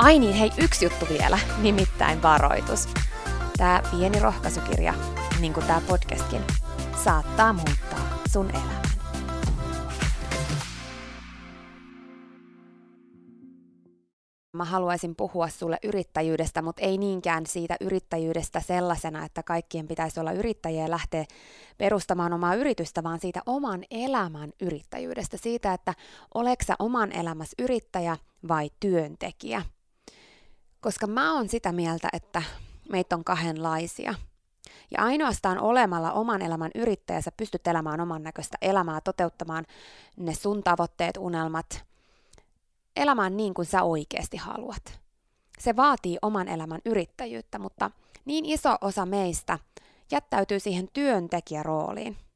Ai niin, hei, yksi juttu vielä, nimittäin varoitus. Tämä pieni rohkaisukirja, niin kuin tämä podcastkin, saattaa muuttaa sun elämän. Mä haluaisin puhua sulle yrittäjyydestä, mutta ei niinkään siitä yrittäjyydestä sellaisena, että kaikkien pitäisi olla yrittäjiä ja lähteä perustamaan omaa yritystä, vaan siitä oman elämän yrittäjyydestä, siitä, että oleks sä oman elämässä yrittäjä vai työntekijä koska mä oon sitä mieltä, että meitä on kahdenlaisia. Ja ainoastaan olemalla oman elämän yrittäjä sä pystyt elämään oman näköistä elämää, toteuttamaan ne sun tavoitteet, unelmat, elämään niin kuin sä oikeasti haluat. Se vaatii oman elämän yrittäjyyttä, mutta niin iso osa meistä jättäytyy siihen työntekijärooliin –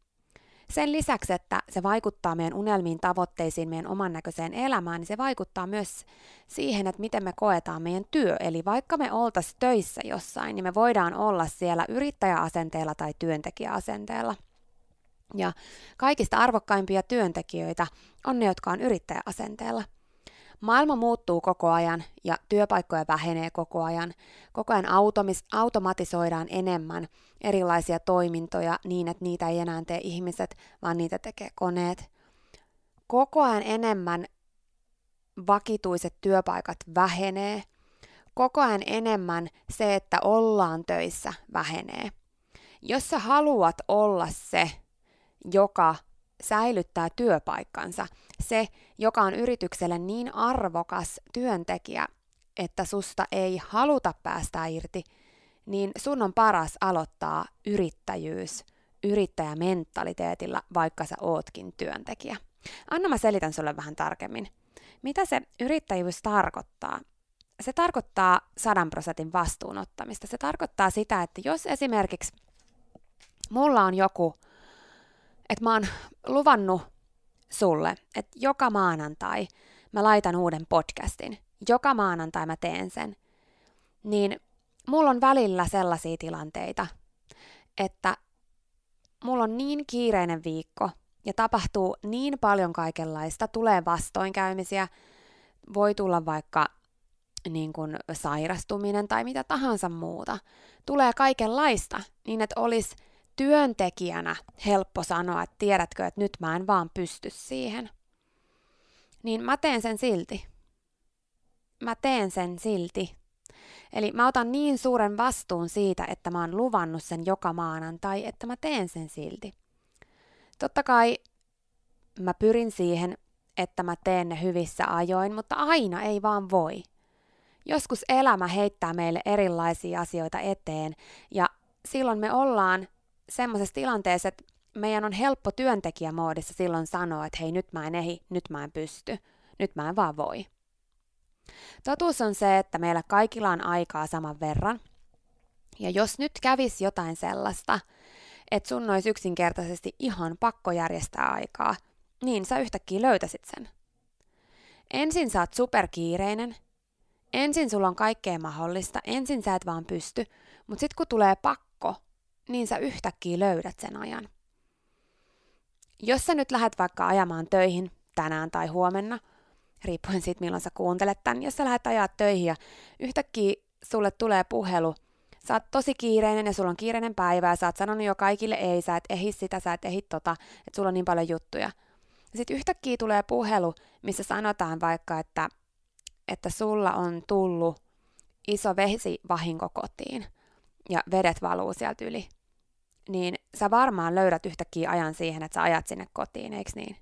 sen lisäksi, että se vaikuttaa meidän unelmiin, tavoitteisiin, meidän oman näköiseen elämään, niin se vaikuttaa myös siihen, että miten me koetaan meidän työ. Eli vaikka me oltaisiin töissä jossain, niin me voidaan olla siellä yrittäjäasenteella tai työntekijäasenteella. Ja kaikista arvokkaimpia työntekijöitä on ne, jotka on yrittäjäasenteella. Maailma muuttuu koko ajan ja työpaikkoja vähenee koko ajan. Koko ajan automis- automatisoidaan enemmän erilaisia toimintoja niin, että niitä ei enää tee ihmiset, vaan niitä tekee koneet. Koko ajan enemmän vakituiset työpaikat vähenee. Koko ajan enemmän se, että ollaan töissä, vähenee. Jos sä haluat olla se, joka säilyttää työpaikkansa, se, joka on yritykselle niin arvokas työntekijä, että susta ei haluta päästä irti, niin sun on paras aloittaa yrittäjyys yrittäjämentaliteetilla, vaikka sä ootkin työntekijä. Anna mä selitän sulle vähän tarkemmin. Mitä se yrittäjyys tarkoittaa? Se tarkoittaa sadan prosentin vastuunottamista. Se tarkoittaa sitä, että jos esimerkiksi mulla on joku, että mä oon luvannut sulle, että joka maanantai mä laitan uuden podcastin. Joka maanantai mä teen sen. Niin mulla on välillä sellaisia tilanteita, että mulla on niin kiireinen viikko ja tapahtuu niin paljon kaikenlaista, tulee vastoinkäymisiä, voi tulla vaikka niin kuin sairastuminen tai mitä tahansa muuta. Tulee kaikenlaista, niin että olisi työntekijänä helppo sanoa, että tiedätkö, että nyt mä en vaan pysty siihen. Niin mä teen sen silti. Mä teen sen silti. Eli mä otan niin suuren vastuun siitä, että mä oon luvannut sen joka maanantai, että mä teen sen silti. Totta kai mä pyrin siihen, että mä teen ne hyvissä ajoin, mutta aina ei vaan voi. Joskus elämä heittää meille erilaisia asioita eteen ja silloin me ollaan semmoisessa tilanteessa, että meidän on helppo työntekijämoodissa silloin sanoa, että hei nyt mä en ehi, nyt mä en pysty, nyt mä en vaan voi. Totuus on se, että meillä kaikilla on aikaa saman verran. Ja jos nyt kävisi jotain sellaista, että sun olisi yksinkertaisesti ihan pakko järjestää aikaa, niin sä yhtäkkiä löytäisit sen. Ensin sä oot superkiireinen, ensin sulla on kaikkea mahdollista, ensin sä et vaan pysty, mutta sitten kun tulee pakko, niin sä yhtäkkiä löydät sen ajan. Jos sä nyt lähdet vaikka ajamaan töihin tänään tai huomenna, riippuen siitä milloin sä kuuntelet tämän, jos sä lähdet ajaa töihin ja yhtäkkiä sulle tulee puhelu, sä oot tosi kiireinen ja sulla on kiireinen päivä ja sä oot sanonut jo kaikille ei, sä et ehi sitä, sä et ehi tota, että sulla on niin paljon juttuja. Ja sitten yhtäkkiä tulee puhelu, missä sanotaan vaikka, että, että sulla on tullut iso vesivahinko kotiin ja vedet valuu sieltä yli. Niin sä varmaan löydät yhtäkkiä ajan siihen, että sä ajat sinne kotiin, eikö niin?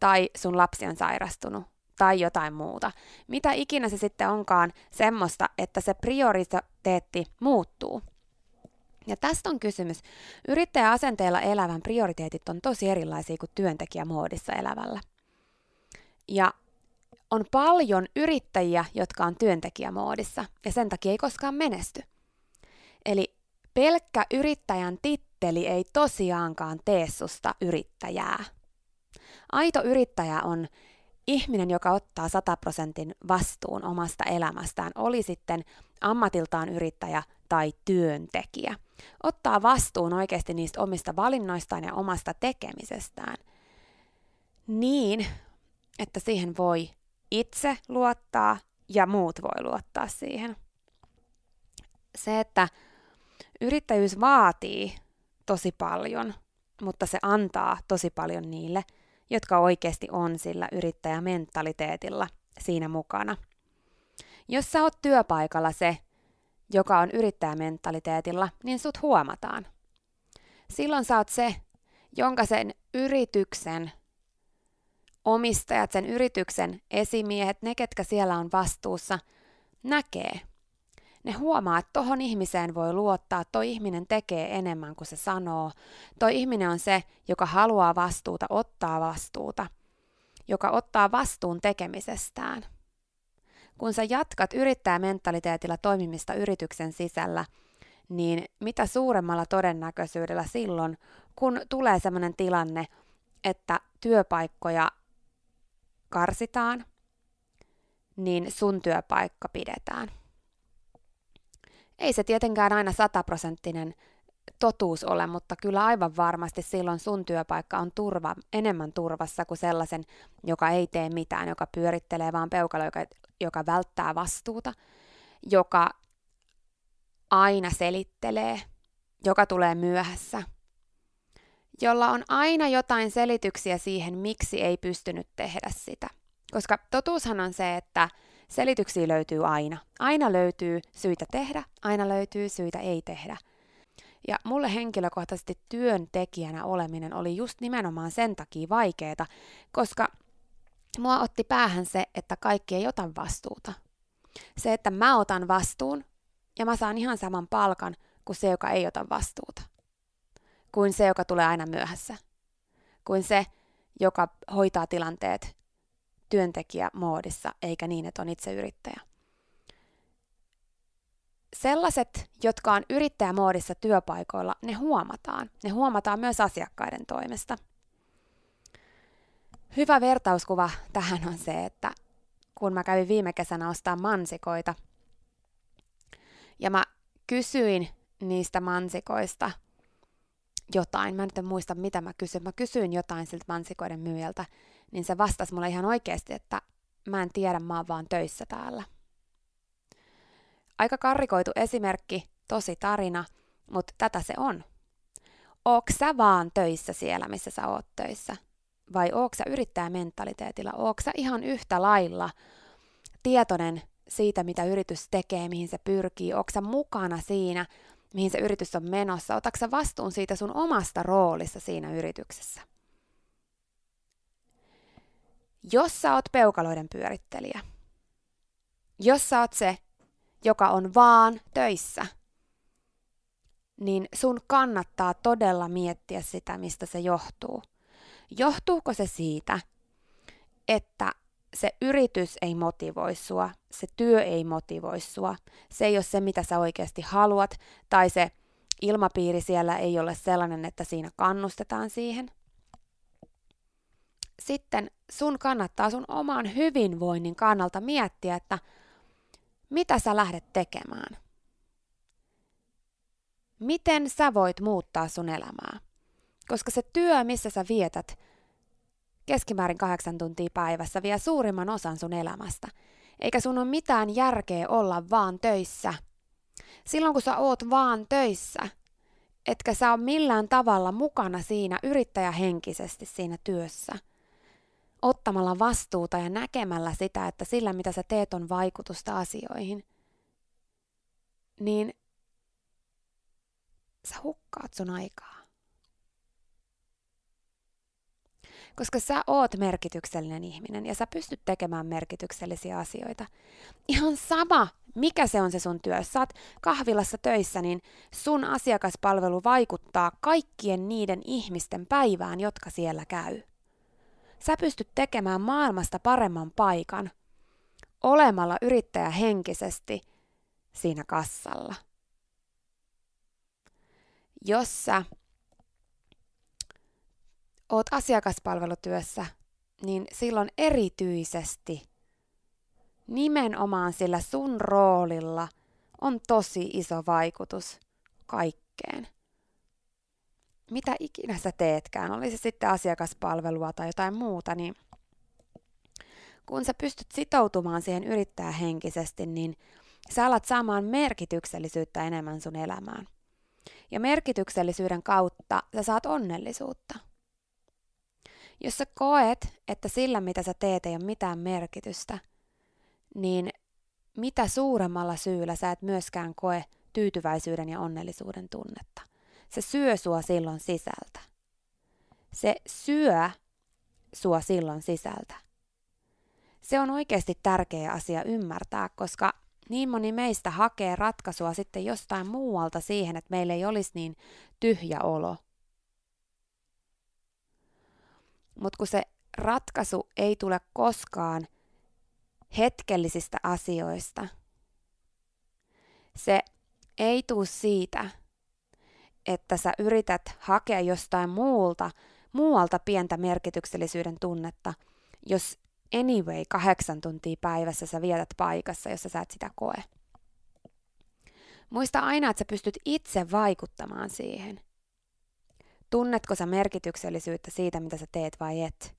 Tai sun lapsi on sairastunut, tai jotain muuta. Mitä ikinä se sitten onkaan semmoista, että se prioriteetti muuttuu. Ja tästä on kysymys. Yrittäjäasenteella elävän prioriteetit on tosi erilaisia kuin työntekijämoodissa elävällä. Ja on paljon yrittäjiä, jotka on työntekijämoodissa, ja sen takia ei koskaan menesty. Eli pelkkä yrittäjän titteli ei tosiaankaan tee susta yrittäjää. Aito yrittäjä on ihminen, joka ottaa 100 prosentin vastuun omasta elämästään, oli sitten ammatiltaan yrittäjä tai työntekijä. Ottaa vastuun oikeasti niistä omista valinnoistaan ja omasta tekemisestään niin, että siihen voi itse luottaa ja muut voi luottaa siihen. Se, että yrittäjyys vaatii tosi paljon, mutta se antaa tosi paljon niille – jotka oikeasti on sillä yrittäjämentaliteetilla siinä mukana. Jos sä oot työpaikalla se, joka on yrittäjämentaliteetilla, niin sut huomataan. Silloin sä oot se, jonka sen yrityksen omistajat, sen yrityksen esimiehet, ne ketkä siellä on vastuussa, näkee ne huomaa, että tohon ihmiseen voi luottaa, toi ihminen tekee enemmän kuin se sanoo. Toi ihminen on se, joka haluaa vastuuta, ottaa vastuuta, joka ottaa vastuun tekemisestään. Kun sä jatkat yrittäjämentaliteetilla toimimista yrityksen sisällä, niin mitä suuremmalla todennäköisyydellä silloin, kun tulee sellainen tilanne, että työpaikkoja karsitaan, niin sun työpaikka pidetään. Ei se tietenkään aina sataprosenttinen totuus ole, mutta kyllä aivan varmasti silloin sun työpaikka on turva, enemmän turvassa kuin sellaisen, joka ei tee mitään, joka pyörittelee vaan peukalo, joka, joka välttää vastuuta, joka aina selittelee, joka tulee myöhässä, jolla on aina jotain selityksiä siihen, miksi ei pystynyt tehdä sitä. Koska totuushan on se, että Selityksiä löytyy aina. Aina löytyy syitä tehdä, aina löytyy syitä ei tehdä. Ja mulle henkilökohtaisesti työntekijänä oleminen oli just nimenomaan sen takia vaikeeta, koska mua otti päähän se, että kaikki ei ota vastuuta. Se, että mä otan vastuun ja mä saan ihan saman palkan kuin se, joka ei ota vastuuta. Kuin se, joka tulee aina myöhässä. Kuin se, joka hoitaa tilanteet työntekijämoodissa, eikä niin, että on itse yrittäjä. Sellaiset, jotka on yrittäjämoodissa työpaikoilla, ne huomataan. Ne huomataan myös asiakkaiden toimesta. Hyvä vertauskuva tähän on se, että kun mä kävin viime kesänä ostaa mansikoita, ja mä kysyin niistä mansikoista jotain, mä nyt en muista mitä mä kysyin, mä kysyin jotain siltä mansikoiden myyjältä, niin se vastasi mulle ihan oikeasti, että mä en tiedä, mä oon vaan töissä täällä. Aika karrikoitu esimerkki, tosi tarina, mutta tätä se on. Ootko sä vaan töissä siellä, missä sä oot töissä? Vai ootko sä yrittäjämentaliteetilla? Ootko sä ihan yhtä lailla tietoinen siitä, mitä yritys tekee, mihin se pyrkii? Ootko sä mukana siinä, mihin se yritys on menossa? Otatko vastuun siitä sun omasta roolissa siinä yrityksessä? Jos sä oot peukaloiden pyörittelijä, jos sä oot se, joka on vaan töissä, niin sun kannattaa todella miettiä sitä, mistä se johtuu. Johtuuko se siitä, että se yritys ei motivoi sua, se työ ei motivoi sua, se ei ole se, mitä sä oikeasti haluat, tai se ilmapiiri siellä ei ole sellainen, että siinä kannustetaan siihen. Sitten sun kannattaa sun oman hyvinvoinnin kannalta miettiä, että mitä sä lähdet tekemään. Miten sä voit muuttaa sun elämää? Koska se työ, missä sä vietät keskimäärin kahdeksan tuntia päivässä, vie suurimman osan sun elämästä. Eikä sun ole mitään järkeä olla vaan töissä. Silloin kun sä oot vaan töissä, etkä sä ole millään tavalla mukana siinä yrittäjähenkisesti siinä työssä, ottamalla vastuuta ja näkemällä sitä, että sillä mitä sä teet on vaikutusta asioihin, niin sä hukkaat sun aikaa. koska sä oot merkityksellinen ihminen ja sä pystyt tekemään merkityksellisiä asioita. Ihan sama, mikä se on se sun työ. Sä oot kahvilassa töissä, niin sun asiakaspalvelu vaikuttaa kaikkien niiden ihmisten päivään, jotka siellä käy. Sä pystyt tekemään maailmasta paremman paikan olemalla yrittäjä henkisesti siinä kassalla. Jos sä oot asiakaspalvelutyössä, niin silloin erityisesti nimenomaan sillä sun roolilla on tosi iso vaikutus kaikkeen. Mitä ikinä sä teetkään, oli se sitten asiakaspalvelua tai jotain muuta, niin kun sä pystyt sitoutumaan siihen yrittäjähenkisesti, niin sä alat saamaan merkityksellisyyttä enemmän sun elämään. Ja merkityksellisyyden kautta sä saat onnellisuutta. Jos sä koet, että sillä mitä sä teet ei ole mitään merkitystä, niin mitä suuremmalla syyllä sä et myöskään koe tyytyväisyyden ja onnellisuuden tunnetta. Se syö sua silloin sisältä. Se syö sua silloin sisältä. Se on oikeasti tärkeä asia ymmärtää, koska niin moni meistä hakee ratkaisua sitten jostain muualta siihen, että meillä ei olisi niin tyhjä olo Mutta kun se ratkaisu ei tule koskaan hetkellisistä asioista, se ei tule siitä, että sä yrität hakea jostain muulta, muualta pientä merkityksellisyyden tunnetta, jos anyway kahdeksan tuntia päivässä sä vietät paikassa, jossa sä et sitä koe. Muista aina, että sä pystyt itse vaikuttamaan siihen. Tunnetko sä merkityksellisyyttä siitä, mitä sä teet vai et?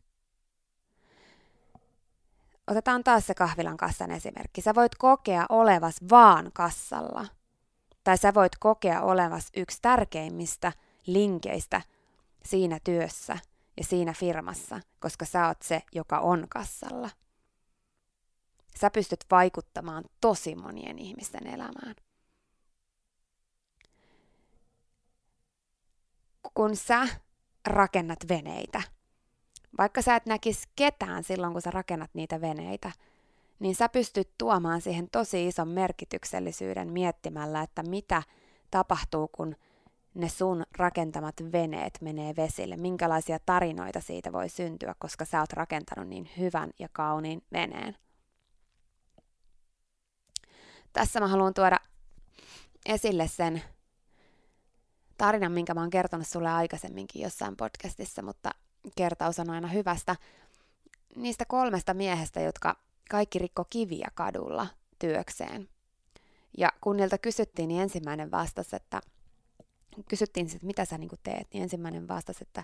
Otetaan taas se kahvilan kassan esimerkki. Sä voit kokea olevas vaan kassalla. Tai sä voit kokea olevas yksi tärkeimmistä linkeistä siinä työssä ja siinä firmassa, koska sä oot se, joka on kassalla. Sä pystyt vaikuttamaan tosi monien ihmisten elämään. kun sä rakennat veneitä, vaikka sä et näkisi ketään silloin, kun sä rakennat niitä veneitä, niin sä pystyt tuomaan siihen tosi ison merkityksellisyyden miettimällä, että mitä tapahtuu, kun ne sun rakentamat veneet menee vesille, minkälaisia tarinoita siitä voi syntyä, koska sä oot rakentanut niin hyvän ja kauniin veneen. Tässä mä haluan tuoda esille sen tarinan, minkä mä oon kertonut sulle aikaisemminkin jossain podcastissa, mutta kertaus on aina hyvästä. Niistä kolmesta miehestä, jotka kaikki rikko kiviä kadulla työkseen. Ja kun niiltä kysyttiin, niin ensimmäinen vastasi, että kysyttiin, että mitä sä niin teet, niin ensimmäinen vastasi, että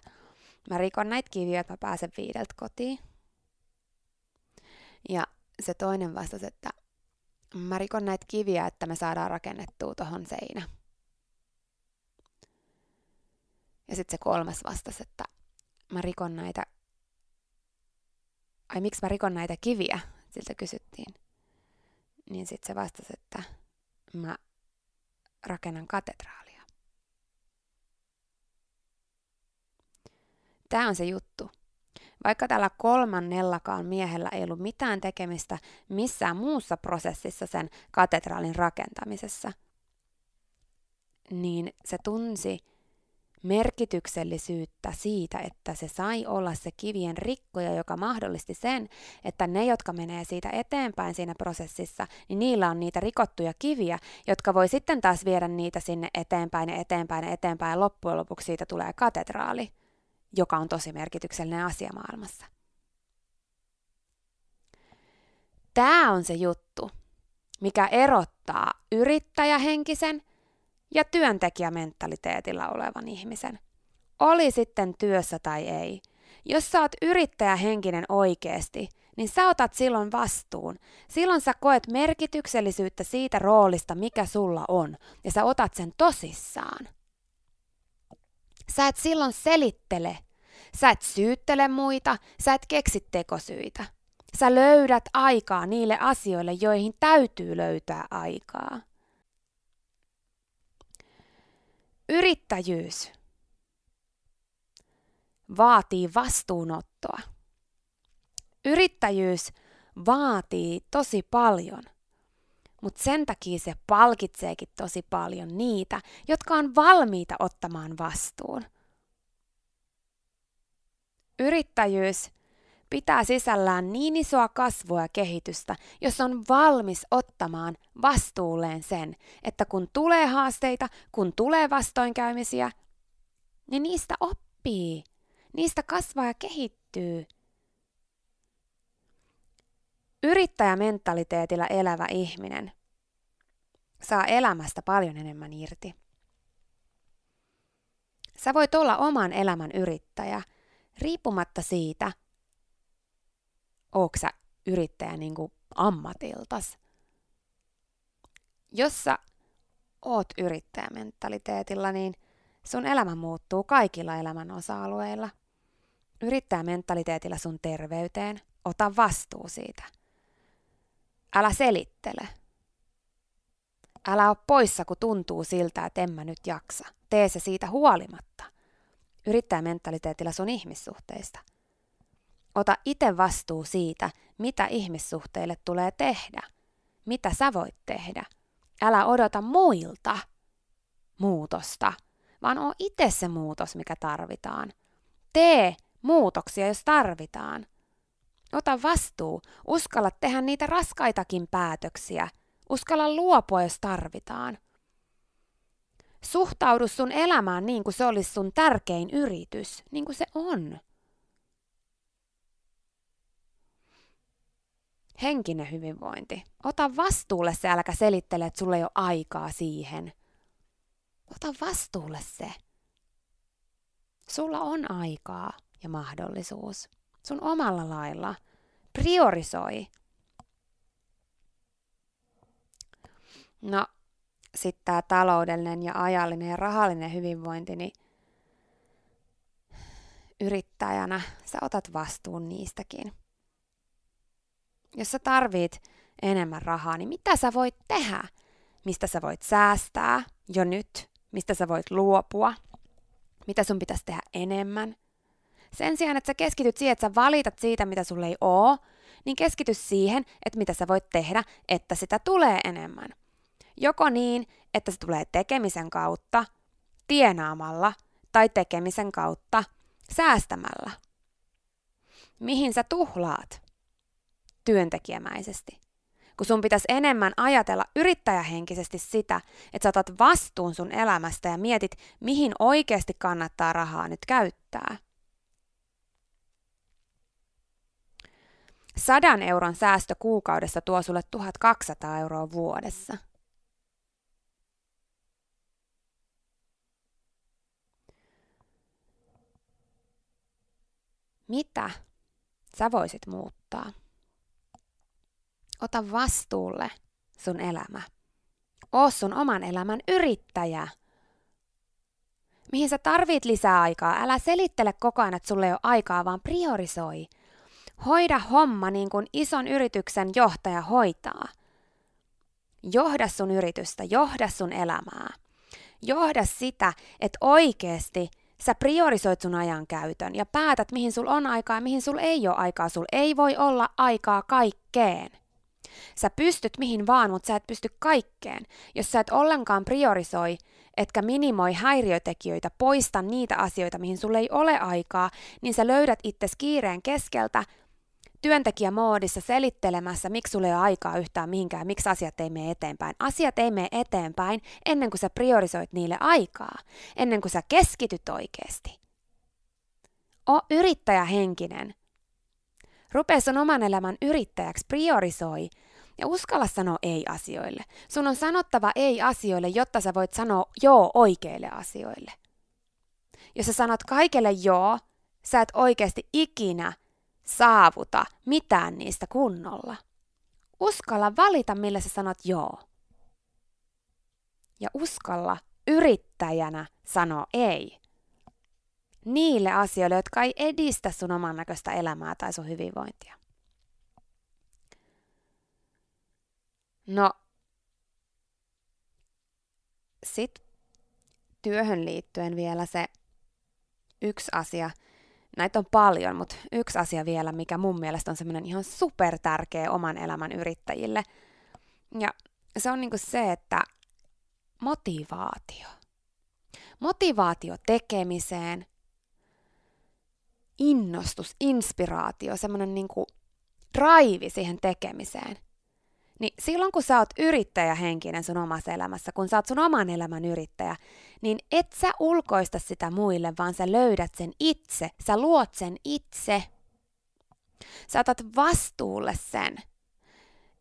mä rikon näitä kiviä, että mä pääsen viideltä kotiin. Ja se toinen vastasi, että mä rikon näitä kiviä, että me saadaan rakennettua tuohon seinä. Ja sitten se kolmas vastasi, että mä rikon näitä, ai miksi mä rikon näitä kiviä, siltä kysyttiin. Niin sitten se vastasi, että mä rakennan katedraalia. Tämä on se juttu. vaikka tällä kolmannellakaan miehellä ei ollut mitään tekemistä missään muussa prosessissa sen katedraalin rakentamisessa, niin se tunsi merkityksellisyyttä siitä, että se sai olla se kivien rikkoja, joka mahdollisti sen, että ne, jotka menee siitä eteenpäin siinä prosessissa, niin niillä on niitä rikottuja kiviä, jotka voi sitten taas viedä niitä sinne eteenpäin ja eteenpäin ja eteenpäin ja loppujen lopuksi siitä tulee katedraali, joka on tosi merkityksellinen asia maailmassa. Tämä on se juttu, mikä erottaa yrittäjähenkisen – ja työntekijämentaliteetilla olevan ihmisen. Oli sitten työssä tai ei. Jos sä oot yrittäjähenkinen oikeesti, niin sä otat silloin vastuun. Silloin sä koet merkityksellisyyttä siitä roolista, mikä sulla on, ja sä otat sen tosissaan. Sä et silloin selittele. Sä et syyttele muita, sä et keksi tekosyitä. Sä löydät aikaa niille asioille, joihin täytyy löytää aikaa. Yrittäjyys vaatii vastuunottoa. Yrittäjyys vaatii tosi paljon, mutta sen takia se palkitseekin tosi paljon niitä, jotka on valmiita ottamaan vastuun. Yrittäjyys pitää sisällään niin isoa kasvua ja kehitystä, jos on valmis ottamaan vastuulleen sen, että kun tulee haasteita, kun tulee vastoinkäymisiä, niin niistä oppii, niistä kasvaa ja kehittyy. Yrittäjämentaliteetillä elävä ihminen saa elämästä paljon enemmän irti. Sä voit olla oman elämän yrittäjä, riippumatta siitä, ootko sä yrittäjä niin kuin ammatiltas. Jos sä oot yrittäjämentaliteetilla, niin sun elämä muuttuu kaikilla elämän osa-alueilla. Yrittäjämentaliteetilla sun terveyteen, ota vastuu siitä. Älä selittele. Älä ole poissa, kun tuntuu siltä, että en mä nyt jaksa. Tee se siitä huolimatta. Yrittäjämentaliteetilla sun ihmissuhteista – Ota itse vastuu siitä, mitä ihmissuhteille tulee tehdä. Mitä sä voit tehdä. Älä odota muilta muutosta, vaan oo itse se muutos, mikä tarvitaan. Tee muutoksia, jos tarvitaan. Ota vastuu, uskalla tehdä niitä raskaitakin päätöksiä. Uskalla luopua, jos tarvitaan. Suhtaudu sun elämään niin kuin se olisi sun tärkein yritys, niin kuin se on. Henkinen hyvinvointi. Ota vastuulle se, äläkä selittele, että sulla ei ole aikaa siihen. Ota vastuulle se. Sulla on aikaa ja mahdollisuus. Sun omalla lailla. Priorisoi. No, sitten tämä taloudellinen ja ajallinen ja rahallinen hyvinvointi, niin yrittäjänä sä otat vastuun niistäkin jos sä tarvit enemmän rahaa, niin mitä sä voit tehdä? Mistä sä voit säästää jo nyt? Mistä sä voit luopua? Mitä sun pitäisi tehdä enemmän? Sen sijaan, että sä keskityt siihen, että sä valitat siitä, mitä sulle ei oo, niin keskity siihen, että mitä sä voit tehdä, että sitä tulee enemmän. Joko niin, että se tulee tekemisen kautta, tienaamalla tai tekemisen kautta säästämällä. Mihin sä tuhlaat? Työntekijämäisesti. Kun sun pitäisi enemmän ajatella yrittäjähenkisesti sitä, että sä otat vastuun sun elämästä ja mietit, mihin oikeasti kannattaa rahaa nyt käyttää. Sadan euron säästö kuukaudessa tuo sulle 1200 euroa vuodessa. Mitä sä voisit muuttaa? Ota vastuulle sun elämä. Oo sun oman elämän yrittäjä. Mihin sä tarvit lisää aikaa? Älä selittele koko ajan, että sulle ei ole aikaa, vaan priorisoi. Hoida homma niin kuin ison yrityksen johtaja hoitaa. Johda sun yritystä, johda sun elämää. Johda sitä, että oikeasti sä priorisoit sun ajan käytön ja päätät, mihin sul on aikaa ja mihin sul ei ole aikaa. Sul ei voi olla aikaa kaikkeen. Sä pystyt mihin vaan, mutta sä et pysty kaikkeen. Jos sä et ollenkaan priorisoi, etkä minimoi häiriötekijöitä, poista niitä asioita, mihin sulle ei ole aikaa, niin sä löydät itse kiireen keskeltä työntekijämoodissa selittelemässä, miksi sulle ei ole aikaa yhtään mihinkään, miksi asiat ei mene eteenpäin. Asiat ei mene eteenpäin ennen kuin sä priorisoit niille aikaa, ennen kuin sä keskityt oikeasti. O yrittäjähenkinen. Rupee sun oman elämän yrittäjäksi, priorisoi ja uskalla sanoa ei asioille. Sun on sanottava ei asioille, jotta sä voit sanoa joo oikeille asioille. Jos sä sanot kaikelle joo, sä et oikeasti ikinä saavuta mitään niistä kunnolla. Uskalla valita, millä sä sanot joo. Ja uskalla yrittäjänä sanoa ei. Niille asioille, jotka ei edistä sun oman näköistä elämää tai sun hyvinvointia. No, sit työhön liittyen vielä se yksi asia, näitä on paljon, mutta yksi asia vielä, mikä mun mielestä on semmoinen ihan super tärkeä oman elämän yrittäjille. Ja se on niinku se, että motivaatio. Motivaatio tekemiseen, innostus, inspiraatio, semmoinen niinku drive siihen tekemiseen. Niin silloin kun sä oot yrittäjähenkinen sun omassa elämässä, kun sä oot sun oman elämän yrittäjä, niin et sä ulkoista sitä muille, vaan sä löydät sen itse, sä luot sen itse. Sä otat vastuulle sen,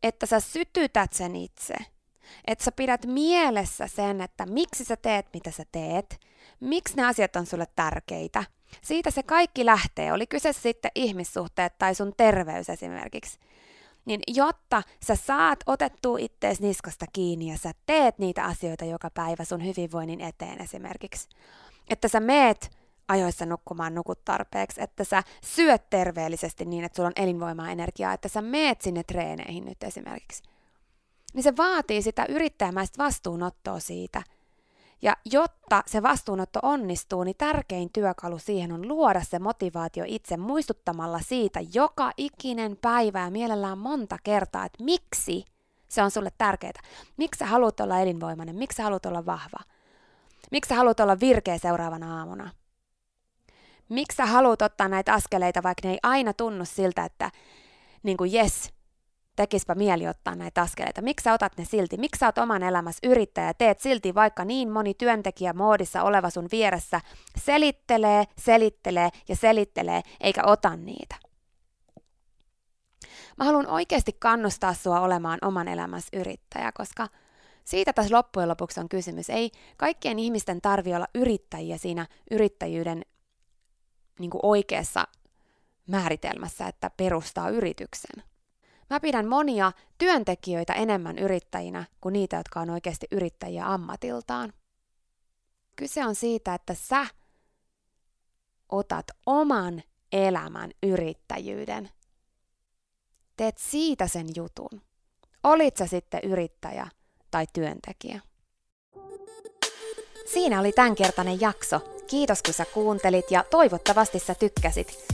että sä sytytät sen itse. Että sä pidät mielessä sen, että miksi sä teet, mitä sä teet, miksi ne asiat on sulle tärkeitä. Siitä se kaikki lähtee, oli kyse sitten ihmissuhteet tai sun terveys esimerkiksi niin jotta sä saat otettua ittees niskasta kiinni ja sä teet niitä asioita joka päivä sun hyvinvoinnin eteen esimerkiksi, että sä meet ajoissa nukkumaan nukut tarpeeksi, että sä syöt terveellisesti niin, että sulla on elinvoimaa energiaa, että sä meet sinne treeneihin nyt esimerkiksi, niin se vaatii sitä yrittäjämäistä vastuunottoa siitä – ja jotta se vastuunotto onnistuu, niin tärkein työkalu siihen on luoda se motivaatio itse muistuttamalla siitä joka ikinen päivä ja mielellään monta kertaa, että miksi se on sulle tärkeää. Miksi sä haluat olla elinvoimainen? Miksi sä haluat olla vahva? Miksi sä haluat olla virkeä seuraavana aamuna? Miksi sä haluat ottaa näitä askeleita, vaikka ne ei aina tunnu siltä, että niin kuin yes, tekispä mieli ottaa näitä askeleita. Miksi sä otat ne silti? Miksi sä oot oman elämässä yrittäjä teet silti, vaikka niin moni työntekijä moodissa oleva sun vieressä selittelee, selittelee ja selittelee, eikä ota niitä? Mä haluan oikeasti kannustaa sua olemaan oman elämässä yrittäjä, koska siitä tässä loppujen lopuksi on kysymys. Ei kaikkien ihmisten tarvi olla yrittäjiä siinä yrittäjyyden niin oikeassa määritelmässä, että perustaa yrityksen. Mä pidän monia työntekijöitä enemmän yrittäjinä kuin niitä, jotka on oikeasti yrittäjiä ammatiltaan. Kyse on siitä, että sä otat oman elämän yrittäjyyden. Teet siitä sen jutun. Olit sä sitten yrittäjä tai työntekijä. Siinä oli tämänkertainen jakso. Kiitos kun sä kuuntelit ja toivottavasti sä tykkäsit.